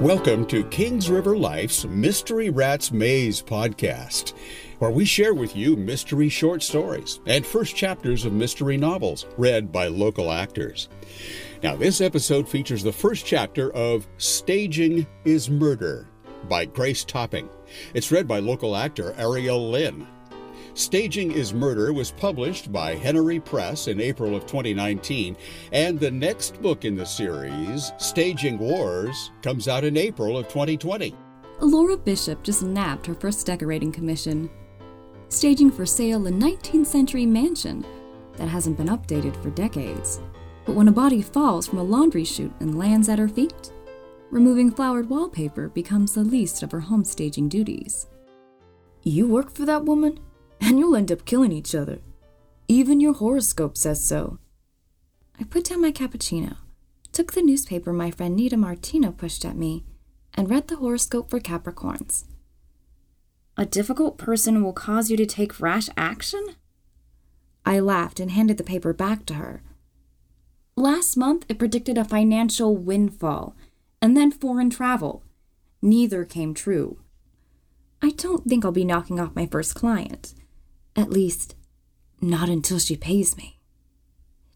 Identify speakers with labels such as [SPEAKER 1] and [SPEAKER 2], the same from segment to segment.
[SPEAKER 1] Welcome to Kings River Life's Mystery Rats Maze podcast, where we share with you mystery short stories and first chapters of mystery novels read by local actors. Now, this episode features the first chapter of Staging is Murder by Grace Topping. It's read by local actor Ariel Lynn. Staging is Murder was published by Henery Press in April of 2019, and the next book in the series, Staging Wars, comes out in April of 2020.
[SPEAKER 2] Laura Bishop just nabbed her first decorating commission. Staging for sale a 19th century mansion that hasn't been updated for decades. But when a body falls from a laundry chute and lands at her feet, removing flowered wallpaper becomes the least of her home staging duties.
[SPEAKER 3] You work for that woman? And you'll end up killing each other. Even your horoscope says so.
[SPEAKER 2] I put down my cappuccino, took the newspaper my friend Nita Martino pushed at me, and read the horoscope for Capricorns.
[SPEAKER 4] A difficult person will cause you to take rash action?
[SPEAKER 2] I laughed and handed the paper back to her. Last month, it predicted a financial windfall and then foreign travel. Neither came true. I don't think I'll be knocking off my first client. At least, not until she pays me.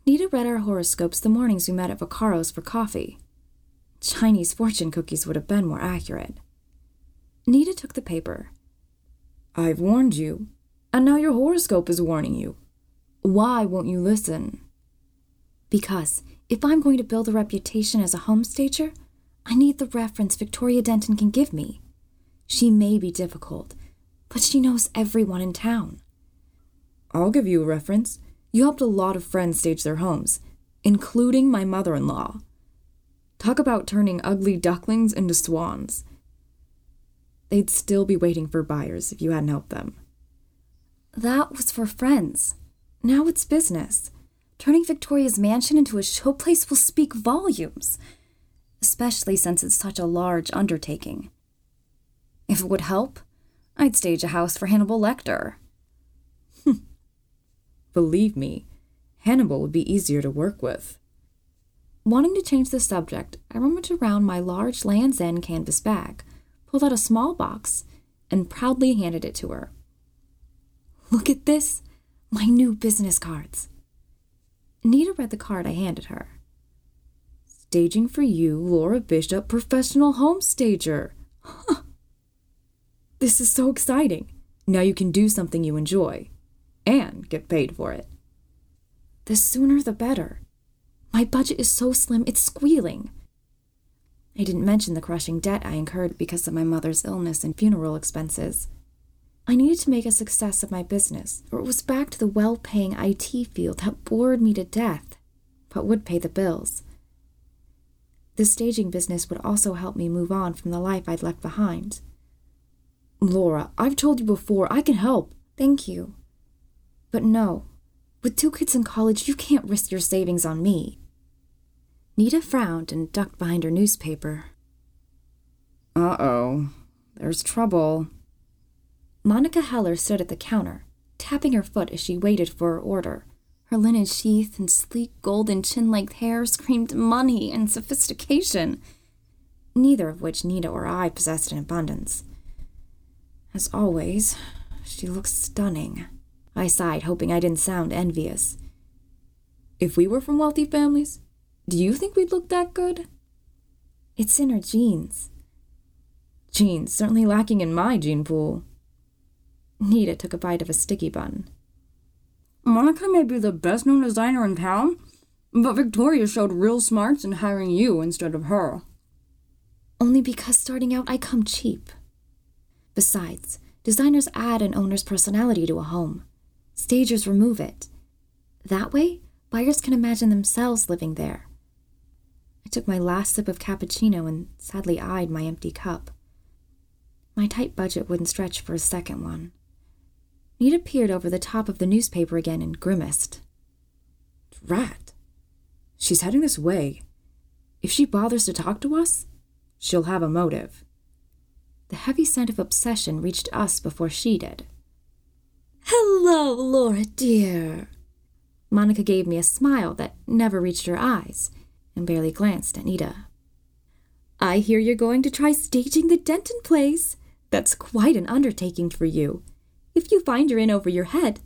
[SPEAKER 2] Nita read our horoscopes the mornings we met at Vaccaro's for coffee. Chinese fortune cookies would have been more accurate. Nita took the paper.
[SPEAKER 3] I've warned you, and now your horoscope is warning you. Why won't you listen?
[SPEAKER 2] Because if I'm going to build a reputation as a homestager, I need the reference Victoria Denton can give me. She may be difficult, but she knows everyone in town.
[SPEAKER 3] I'll give you a reference. You helped a lot of friends stage their homes, including my mother in law. Talk about turning ugly ducklings into swans. They'd still be waiting for buyers if you hadn't helped them.
[SPEAKER 2] That was for friends. Now it's business. Turning Victoria's mansion into a showplace will speak volumes, especially since it's such a large undertaking. If it would help, I'd stage a house for Hannibal Lecter.
[SPEAKER 3] Believe me, Hannibal would be easier to work with.
[SPEAKER 2] Wanting to change the subject, I rummaged around my large Land's End canvas bag, pulled out a small box, and proudly handed it to her. Look at this! My new business cards. Nita read the card I handed her.
[SPEAKER 3] Staging for you, Laura Bishop, professional home stager. Huh. This is so exciting. Now you can do something you enjoy and get paid for it.
[SPEAKER 2] The sooner the better. My budget is so slim, it's squealing. I didn't mention the crushing debt I incurred because of my mother's illness and funeral expenses. I needed to make a success of my business, or it was back to the well paying IT field that bored me to death, but would pay the bills. The staging business would also help me move on from the life I'd left behind.
[SPEAKER 3] Laura, I've told you before, I can help.
[SPEAKER 2] Thank you. But no, with two kids in college, you can't risk your savings on me. Nita frowned and ducked behind her newspaper.
[SPEAKER 3] Uh oh, there's trouble.
[SPEAKER 2] Monica Heller stood at the counter, tapping her foot as she waited for her order. Her linen sheath and sleek golden chin length hair screamed money and sophistication, neither of which Nita or I possessed in abundance. As always, she looked stunning. I sighed, hoping I didn't sound envious.
[SPEAKER 3] If we were from wealthy families, do you think we'd look that good?
[SPEAKER 2] It's in her genes.
[SPEAKER 3] Genes certainly lacking in my gene pool.
[SPEAKER 2] Nita took a bite of a sticky bun.
[SPEAKER 3] Monica may be the best known designer in town, but Victoria showed real smarts in hiring you instead of her.
[SPEAKER 2] Only because starting out I come cheap. Besides, designers add an owner's personality to a home. Stagers remove it. That way, buyers can imagine themselves living there. I took my last sip of cappuccino and sadly eyed my empty cup. My tight budget wouldn't stretch for a second one. Nita peered over the top of the newspaper again and grimaced.
[SPEAKER 3] Rat! She's heading this way. If she bothers to talk to us, she'll have a motive.
[SPEAKER 2] The heavy scent of obsession reached us before she did.
[SPEAKER 5] Hello, Laura dear.
[SPEAKER 2] Monica gave me a smile that never reached her eyes and barely glanced at Nita.
[SPEAKER 3] I hear you're going to try staging the Denton plays. That's quite an undertaking for you. If you find you're in over your head,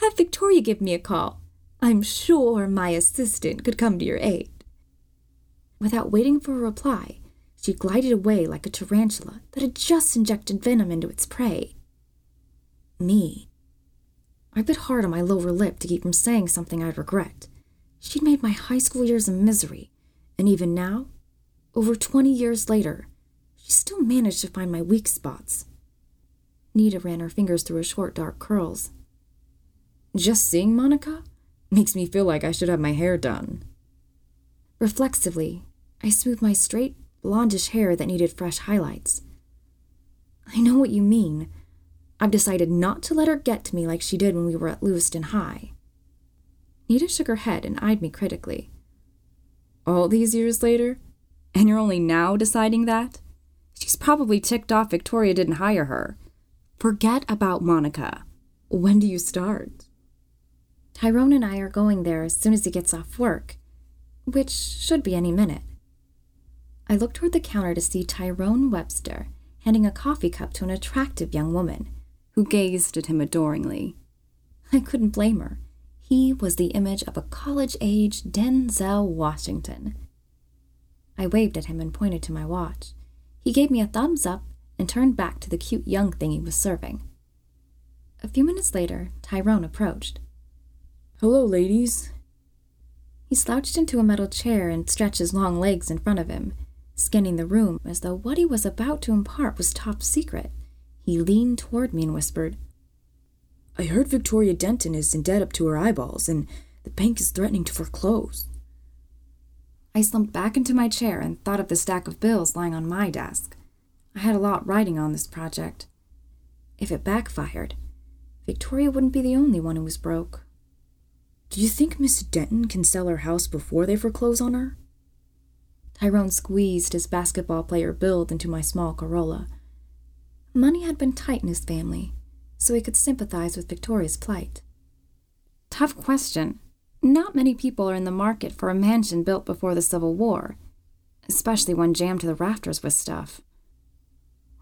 [SPEAKER 3] have Victoria give me a call. I'm sure my assistant could come to your aid. Without waiting for a reply, she glided away like a tarantula that had just injected venom into its prey. Me. I bit hard on my lower lip to keep from saying something I'd regret. She'd made my high school years a misery, and even now, over 20 years later, she still managed to find my weak spots. Nita ran her fingers through her short, dark curls. Just seeing Monica makes me feel like I should have my hair done. Reflexively, I smoothed my straight, blondish hair that needed fresh highlights. I know what you mean. I've decided not to let her get to me like she did when we were at Lewiston High. Nita shook her head and eyed me critically. All these years later? And you're only now deciding that? She's probably ticked off Victoria didn't hire her. Forget about Monica. When do you start?
[SPEAKER 2] Tyrone and I are going there as soon as he gets off work, which should be any minute. I looked toward the counter to see Tyrone Webster handing a coffee cup to an attractive young woman, who gazed at him adoringly. I couldn't blame her. He was the image of a college age Denzel Washington. I waved at him and pointed to my watch. He gave me a thumbs up and turned back to the cute young thing he was serving. A few minutes later, Tyrone approached.
[SPEAKER 3] Hello, ladies.
[SPEAKER 2] He slouched into a metal chair and stretched his long legs in front of him, scanning the room as though what he was about to impart was top secret. He leaned toward me and whispered,
[SPEAKER 3] I heard Victoria Denton is in debt up to her eyeballs, and the bank is threatening to foreclose.
[SPEAKER 2] I slumped back into my chair and thought of the stack of bills lying on my desk. I had a lot riding on this project. If it backfired, Victoria wouldn't be the only one who was broke.
[SPEAKER 3] Do you think Miss Denton can sell her house before they foreclose on her?
[SPEAKER 2] Tyrone squeezed his basketball player build into my small Corolla. Money had been tight in his family, so he could sympathize with Victoria's plight. Tough question. Not many people are in the market for a mansion built before the Civil War, especially one jammed to the rafters with stuff.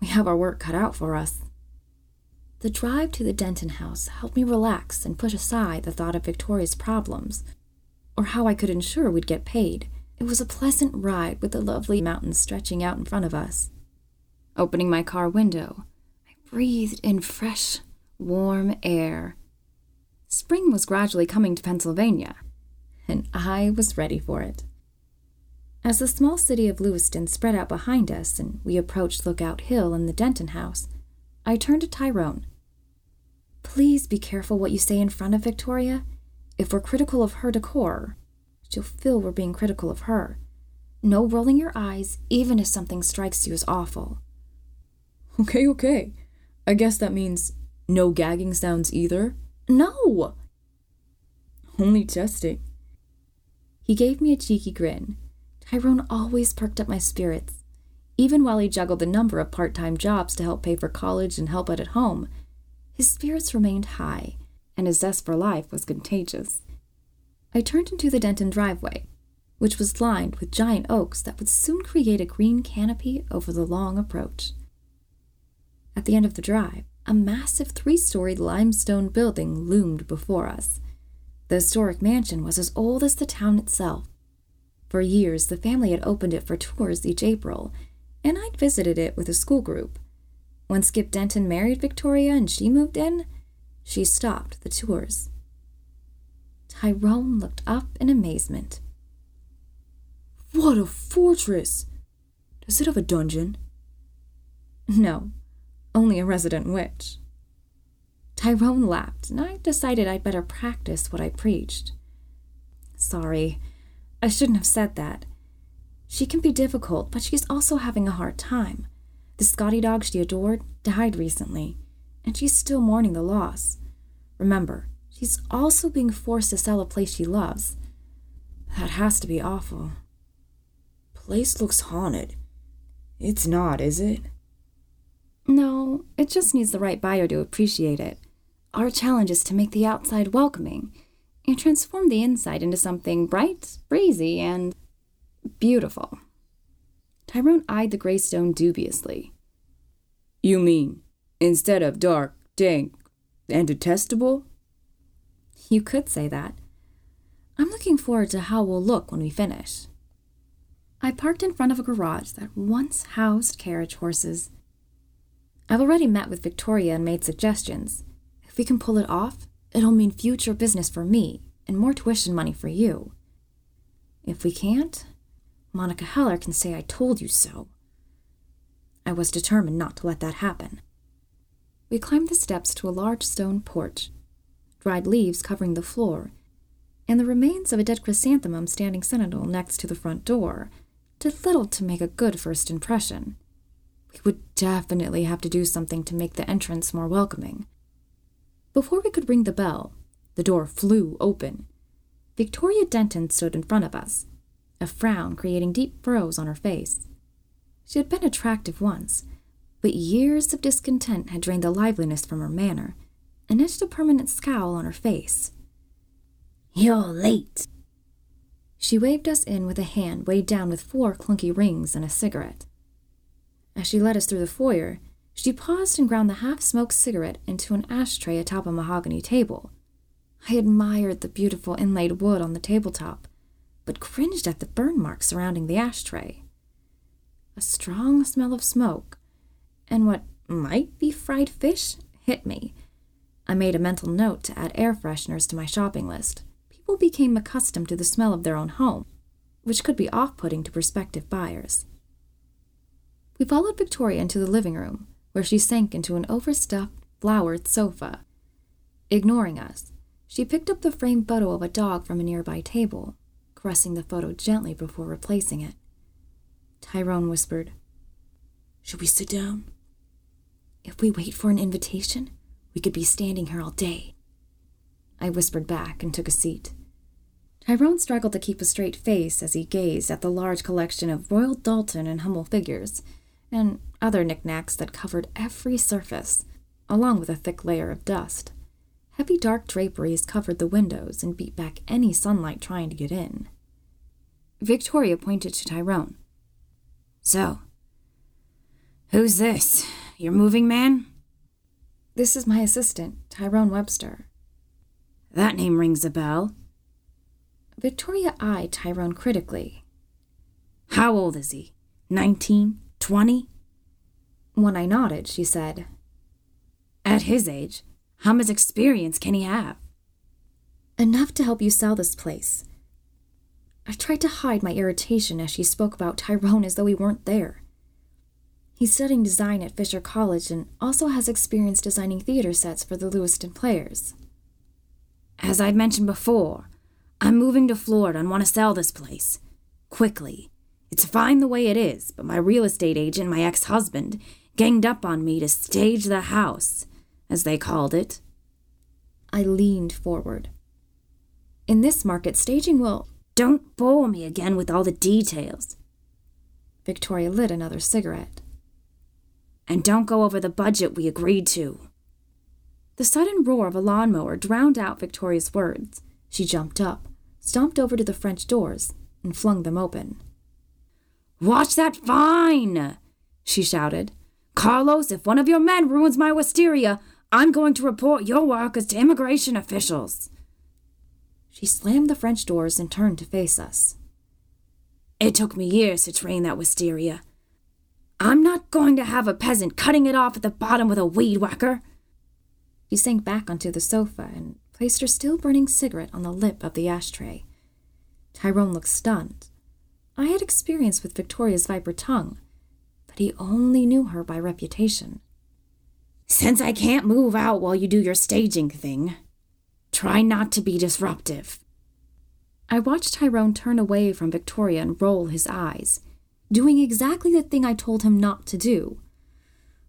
[SPEAKER 2] We have our work cut out for us. The drive to the Denton house helped me relax and push aside the thought of Victoria's problems, or how I could ensure we'd get paid. It was a pleasant ride with the lovely mountains stretching out in front of us. Opening my car window, I breathed in fresh, warm air. Spring was gradually coming to Pennsylvania, and I was ready for it. As the small city of Lewiston spread out behind us and we approached Lookout Hill and the Denton house, I turned to Tyrone. Please be careful what you say in front of Victoria. If we're critical of her decor, she'll feel we're being critical of her. No rolling your eyes, even if something strikes you as awful.
[SPEAKER 3] Okay, okay. I guess that means no gagging sounds either?
[SPEAKER 2] No!
[SPEAKER 3] Only testing.
[SPEAKER 2] He gave me a cheeky grin. Tyrone always perked up my spirits. Even while he juggled a number of part time jobs to help pay for college and help out at home, his spirits remained high, and his zest for life was contagious. I turned into the Denton driveway, which was lined with giant oaks that would soon create a green canopy over the long approach. At the end of the drive, a massive three story limestone building loomed before us. The historic mansion was as old as the town itself. For years, the family had opened it for tours each April, and I'd visited it with a school group. When Skip Denton married Victoria and she moved in, she stopped the tours. Tyrone looked up in amazement.
[SPEAKER 3] What a fortress! Does it have a dungeon?
[SPEAKER 2] No, only a resident witch. Tyrone laughed, and I decided I'd better practice what I preached. Sorry, I shouldn't have said that. She can be difficult, but she's also having a hard time. The Scotty dog she adored died recently, and she's still mourning the loss. Remember, she's also being forced to sell a place she loves. That has to be awful.
[SPEAKER 3] Place looks haunted. It's not, is it?
[SPEAKER 2] No, it just needs the right buyer to appreciate it. Our challenge is to make the outside welcoming and transform the inside into something bright, breezy, and beautiful. Tyrone eyed the gray stone dubiously.
[SPEAKER 3] You mean, instead of dark, dank, and detestable?
[SPEAKER 2] You could say that. I'm looking forward to how we'll look when we finish. I parked in front of a garage that once housed carriage horses. I've already met with Victoria and made suggestions. If we can pull it off, it'll mean future business for me and more tuition money for you. If we can't, Monica Heller can say I told you so. I was determined not to let that happen. We climbed the steps to a large stone porch, dried leaves covering the floor, and the remains of a dead chrysanthemum standing sentinel next to the front door did little to make a good first impression. We would definitely have to do something to make the entrance more welcoming. Before we could ring the bell, the door flew open. Victoria Denton stood in front of us, a frown creating deep furrows on her face. She had been attractive once, but years of discontent had drained the liveliness from her manner and etched a permanent scowl on her face.
[SPEAKER 5] You're late.
[SPEAKER 2] She waved us in with a hand weighed down with four clunky rings and a cigarette. As she led us through the foyer, she paused and ground the half smoked cigarette into an ashtray atop a mahogany table. I admired the beautiful inlaid wood on the tabletop, but cringed at the burn marks surrounding the ashtray. A strong smell of smoke, and what might be fried fish, hit me. I made a mental note to add air fresheners to my shopping list. People became accustomed to the smell of their own home, which could be off putting to prospective buyers. We followed Victoria into the living room, where she sank into an overstuffed, flowered sofa. Ignoring us, she picked up the framed photo of a dog from a nearby table, caressing the photo gently before replacing it. Tyrone whispered, Should we sit down? If we wait for an invitation, we could be standing here all day. I whispered back and took a seat. Tyrone struggled to keep a straight face as he gazed at the large collection of Royal Doulton and Hummel figures, and other knickknacks that covered every surface, along with a thick layer of dust. Heavy dark draperies covered the windows and beat back any sunlight trying to get in. Victoria pointed to Tyrone.
[SPEAKER 6] So, who's this? Your moving man?
[SPEAKER 2] This is my assistant, Tyrone Webster.
[SPEAKER 6] That name rings a bell.
[SPEAKER 2] Victoria eyed Tyrone critically.
[SPEAKER 6] How old is he? Nineteen? Twenty?
[SPEAKER 2] When I nodded, she said,
[SPEAKER 6] At his age, how much experience can he have?
[SPEAKER 2] Enough to help you sell this place. I tried to hide my irritation as she spoke about Tyrone as though he weren't there. He's studying design at Fisher College and also has experience designing theater sets for the Lewiston Players.
[SPEAKER 6] As I've mentioned before, I'm moving to Florida and want to sell this place. Quickly. It's fine the way it is, but my real estate agent, my ex husband, ganged up on me to stage the house, as they called it.
[SPEAKER 2] I leaned forward. In this market, staging will.
[SPEAKER 6] Don't bore me again with all the details.
[SPEAKER 2] Victoria lit another cigarette.
[SPEAKER 6] And don't go over the budget we agreed to.
[SPEAKER 2] The sudden roar of a lawnmower drowned out Victoria's words. She jumped up, stomped over to the French doors, and flung them open.
[SPEAKER 6] Watch that vine! she shouted. Carlos, if one of your men ruins my wisteria, I'm going to report your workers to immigration officials.
[SPEAKER 2] She slammed the French doors and turned to face us.
[SPEAKER 6] It took me years to train that wisteria. I'm not going to have a peasant cutting it off at the bottom with a weed whacker.
[SPEAKER 2] She sank back onto the sofa and placed her still burning cigarette on the lip of the ashtray. Tyrone looked stunned. I had experience with Victoria's viper tongue, but he only knew her by reputation.
[SPEAKER 6] Since I can't move out while you do your staging thing, try not to be disruptive.
[SPEAKER 2] I watched Tyrone turn away from Victoria and roll his eyes, doing exactly the thing I told him not to do.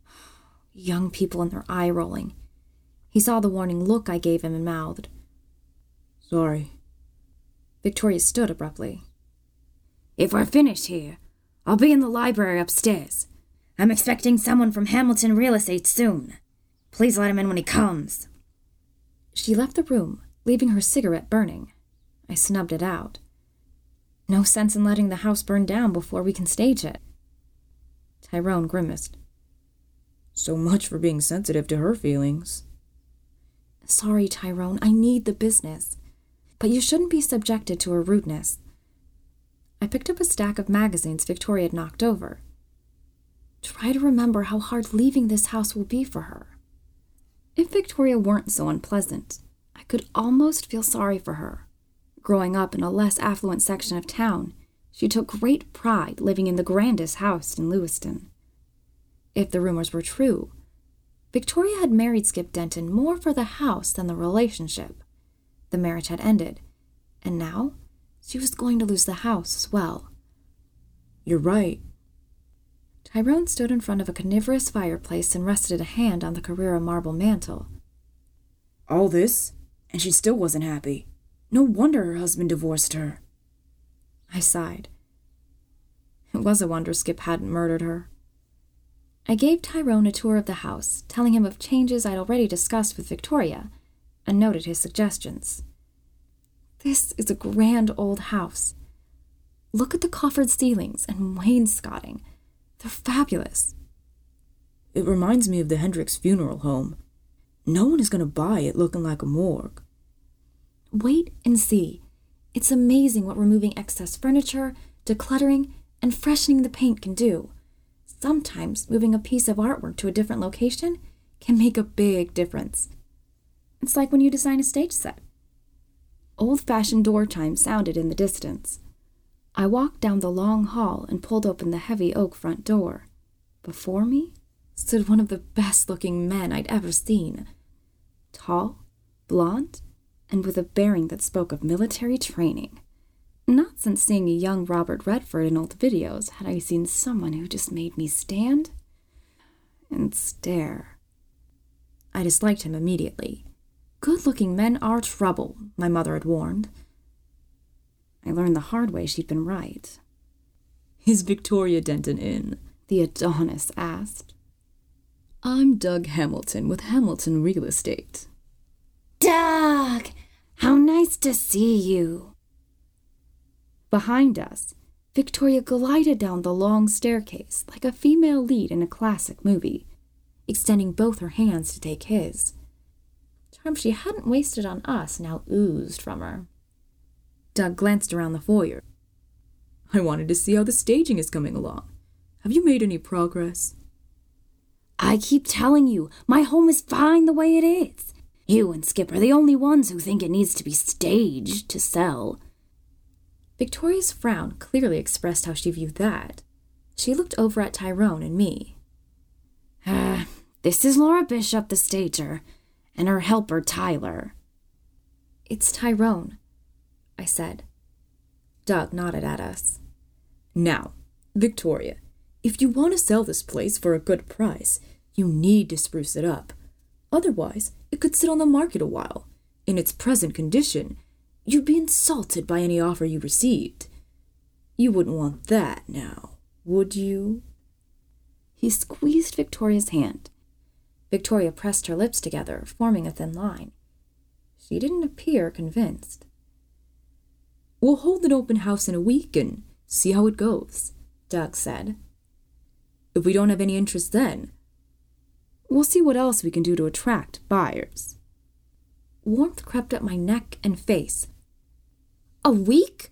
[SPEAKER 2] Young people and their eye rolling. He saw the warning look I gave him and mouthed,
[SPEAKER 3] Sorry.
[SPEAKER 2] Victoria stood abruptly.
[SPEAKER 6] If we're finished here, I'll be in the library upstairs. I'm expecting someone from Hamilton Real Estate soon. Please let him in when he comes.
[SPEAKER 2] She left the room, leaving her cigarette burning. I snubbed it out. No sense in letting the house burn down before we can stage it. Tyrone grimaced.
[SPEAKER 3] So much for being sensitive to her feelings.
[SPEAKER 2] Sorry, Tyrone, I need the business. But you shouldn't be subjected to her rudeness. I picked up a stack of magazines Victoria had knocked over. Try to remember how hard leaving this house will be for her. If Victoria weren't so unpleasant, I could almost feel sorry for her. Growing up in a less affluent section of town, she took great pride living in the grandest house in Lewiston. If the rumors were true, Victoria had married Skip Denton more for the house than the relationship. The marriage had ended, and now she was going to lose the house as well.
[SPEAKER 3] You're right.
[SPEAKER 2] Tyrone stood in front of a carnivorous fireplace and rested a hand on the Carrara marble mantel.
[SPEAKER 3] All this, and she still wasn't happy. No wonder her husband divorced her.
[SPEAKER 2] I sighed. It was a wonder Skip hadn't murdered her. I gave Tyrone a tour of the house, telling him of changes I'd already discussed with Victoria, and noted his suggestions. This is a grand old house. Look at the coffered ceilings and wainscoting. They're fabulous.
[SPEAKER 3] It reminds me of the Hendricks funeral home. No one is going to buy it looking like a morgue.
[SPEAKER 2] Wait and see. It's amazing what removing excess furniture, decluttering, and freshening the paint can do. Sometimes moving a piece of artwork to a different location can make a big difference. It's like when you design a stage set. Old fashioned door chimes sounded in the distance. I walked down the long hall and pulled open the heavy oak front door. Before me stood one of the best looking men I'd ever seen. Tall, blond, and with a bearing that spoke of military training. Not since seeing a young Robert Redford in old videos had I seen someone who just made me stand and stare. I disliked him immediately. Good looking men are trouble, my mother had warned. I learned the hard way she'd been right.
[SPEAKER 3] Is Victoria Denton in?
[SPEAKER 2] The Adonis asked.
[SPEAKER 3] I'm Doug Hamilton with Hamilton Real Estate.
[SPEAKER 5] Doug! How nice to see you.
[SPEAKER 2] Behind us, Victoria glided down the long staircase like a female lead in a classic movie, extending both her hands to take his. Charm she hadn't wasted on us now oozed from her.
[SPEAKER 3] Doug glanced around the foyer. I wanted to see how the staging is coming along. Have you made any progress?
[SPEAKER 5] I keep telling you, my home is fine the way it is. You and Skip are the only ones who think it needs to be staged to sell.
[SPEAKER 2] Victoria's frown clearly expressed how she viewed that. She looked over at Tyrone and me.
[SPEAKER 5] Uh, this is Laura Bishop, the stager, and her helper, Tyler.
[SPEAKER 2] It's Tyrone, I said. Doug nodded at us.
[SPEAKER 3] Now, Victoria, if you want to sell this place for a good price, you need to spruce it up. Otherwise, it could sit on the market a while. In its present condition, you'd be insulted by any offer you received. You wouldn't want that now, would you?
[SPEAKER 2] He squeezed Victoria's hand. Victoria pressed her lips together, forming a thin line. She didn't appear convinced.
[SPEAKER 3] We'll hold an open house in a week and see how it goes, Doug said. If we don't have any interest then, we'll see what else we can do to attract buyers.
[SPEAKER 2] Warmth crept up my neck and face. A week?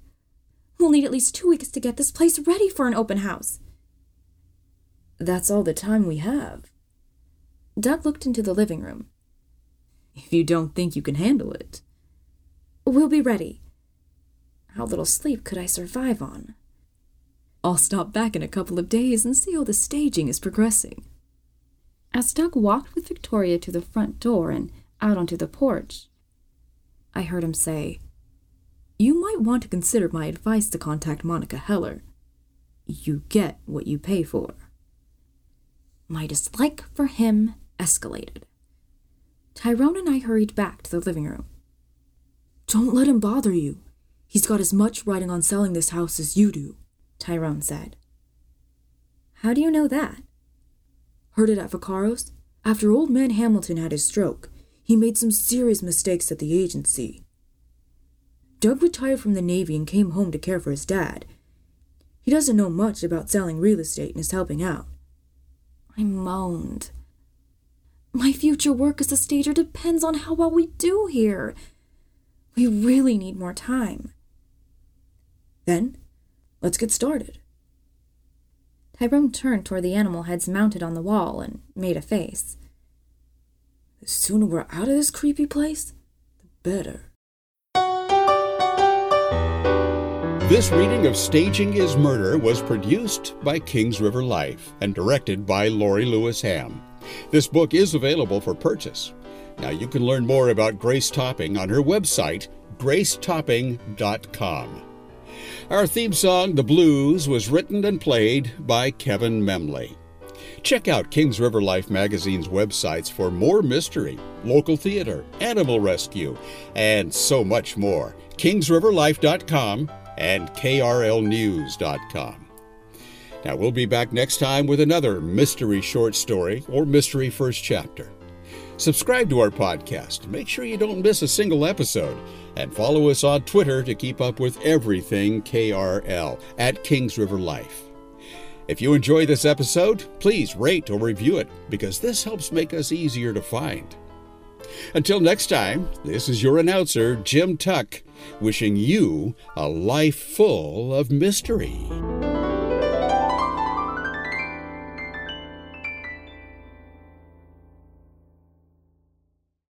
[SPEAKER 2] We'll need at least two weeks to get this place ready for an open house.
[SPEAKER 3] That's all the time we have.
[SPEAKER 2] Doug looked into the living room.
[SPEAKER 3] If you don't think you can handle it.
[SPEAKER 2] We'll be ready. How little sleep could I survive on?
[SPEAKER 3] I'll stop back in a couple of days and see how the staging is progressing.
[SPEAKER 2] As Doug walked with Victoria to the front door and out onto the porch, I heard him say,
[SPEAKER 3] You might want to consider my advice to contact Monica Heller. You get what you pay for.
[SPEAKER 2] My dislike for him escalated. Tyrone and I hurried back to the living room.
[SPEAKER 3] Don't let him bother you. He's got as much writing on selling this house as you do, Tyrone said.
[SPEAKER 2] How do you know that?
[SPEAKER 3] Heard it at Vaccaro's? After old man Hamilton had his stroke, he made some serious mistakes at the agency. Doug retired from the Navy and came home to care for his dad. He doesn't know much about selling real estate and is helping out. I moaned. My future work as a stager depends on how well we do here. We really need more time. Then, let's get started.
[SPEAKER 2] Tyrone turned toward the animal heads mounted on the wall and made a face.
[SPEAKER 3] The sooner we're out of this creepy place, the better.
[SPEAKER 1] This reading of Staging is Murder was produced by Kings River Life and directed by Lorie Lewis Ham. This book is available for purchase. Now you can learn more about Grace Topping on her website, gracetopping.com. Our theme song, The Blues, was written and played by Kevin Memley. Check out Kings River Life magazine's websites for more mystery, local theater, animal rescue, and so much more. KingsRiverLife.com and KRLNews.com. Now, we'll be back next time with another mystery short story or mystery first chapter. Subscribe to our podcast. Make sure you don't miss a single episode. And follow us on Twitter to keep up with everything KRL at Kings River Life. If you enjoy this episode, please rate or review it because this helps make us easier to find. Until next time, this is your announcer, Jim Tuck, wishing you a life full of mystery.